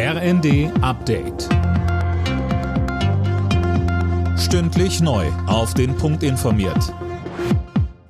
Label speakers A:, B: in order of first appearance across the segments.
A: RND Update. Stündlich neu. Auf den Punkt informiert.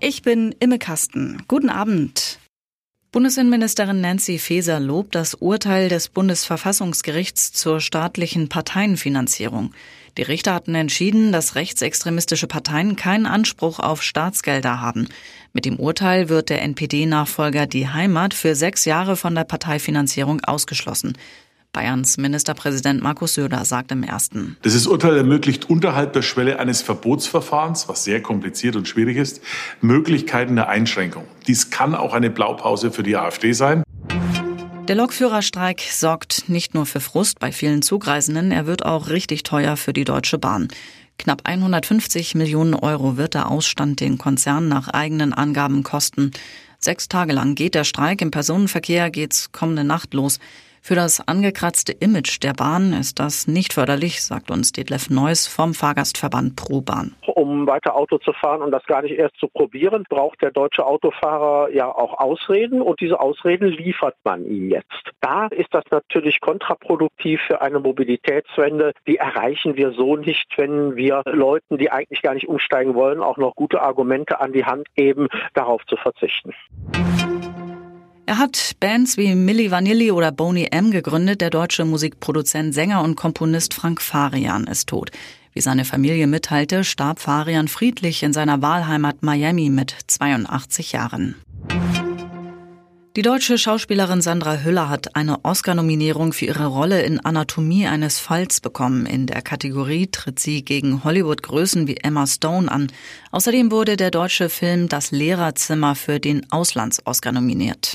B: Ich bin Imme Kasten. Guten Abend. Bundesinnenministerin Nancy Faeser lobt das Urteil des Bundesverfassungsgerichts zur staatlichen Parteienfinanzierung. Die Richter hatten entschieden, dass rechtsextremistische Parteien keinen Anspruch auf Staatsgelder haben. Mit dem Urteil wird der NPD-Nachfolger Die Heimat für sechs Jahre von der Parteifinanzierung ausgeschlossen. Bayerns Ministerpräsident Markus Söder sagt im ersten.
C: Dieses Urteil ermöglicht unterhalb der Schwelle eines Verbotsverfahrens, was sehr kompliziert und schwierig ist, Möglichkeiten der Einschränkung. Dies kann auch eine Blaupause für die AfD sein.
B: Der Lokführerstreik sorgt nicht nur für Frust bei vielen Zugreisenden, er wird auch richtig teuer für die Deutsche Bahn. Knapp 150 Millionen Euro wird der Ausstand den Konzern nach eigenen Angaben kosten. Sechs Tage lang geht der Streik. Im Personenverkehr geht's kommende Nacht los. Für das angekratzte Image der Bahn ist das nicht förderlich, sagt uns Detlef Neuss vom Fahrgastverband ProBahn.
D: Um weiter Auto zu fahren und das gar nicht erst zu probieren, braucht der deutsche Autofahrer ja auch Ausreden und diese Ausreden liefert man ihm jetzt. Da ist das natürlich kontraproduktiv für eine Mobilitätswende. Die erreichen wir so nicht, wenn wir Leuten, die eigentlich gar nicht umsteigen wollen, auch noch gute Argumente an die Hand geben, darauf zu verzichten.
B: Er hat Bands wie Milli Vanilli oder Boney M gegründet. Der deutsche Musikproduzent, Sänger und Komponist Frank Farian ist tot. Wie seine Familie mitteilte, starb Farian friedlich in seiner Wahlheimat Miami mit 82 Jahren. Die deutsche Schauspielerin Sandra Hüller hat eine Oscar-Nominierung für ihre Rolle in Anatomie eines Falls bekommen. In der Kategorie tritt sie gegen Hollywood-Größen wie Emma Stone an. Außerdem wurde der deutsche Film Das Lehrerzimmer für den Auslands-Oscar nominiert.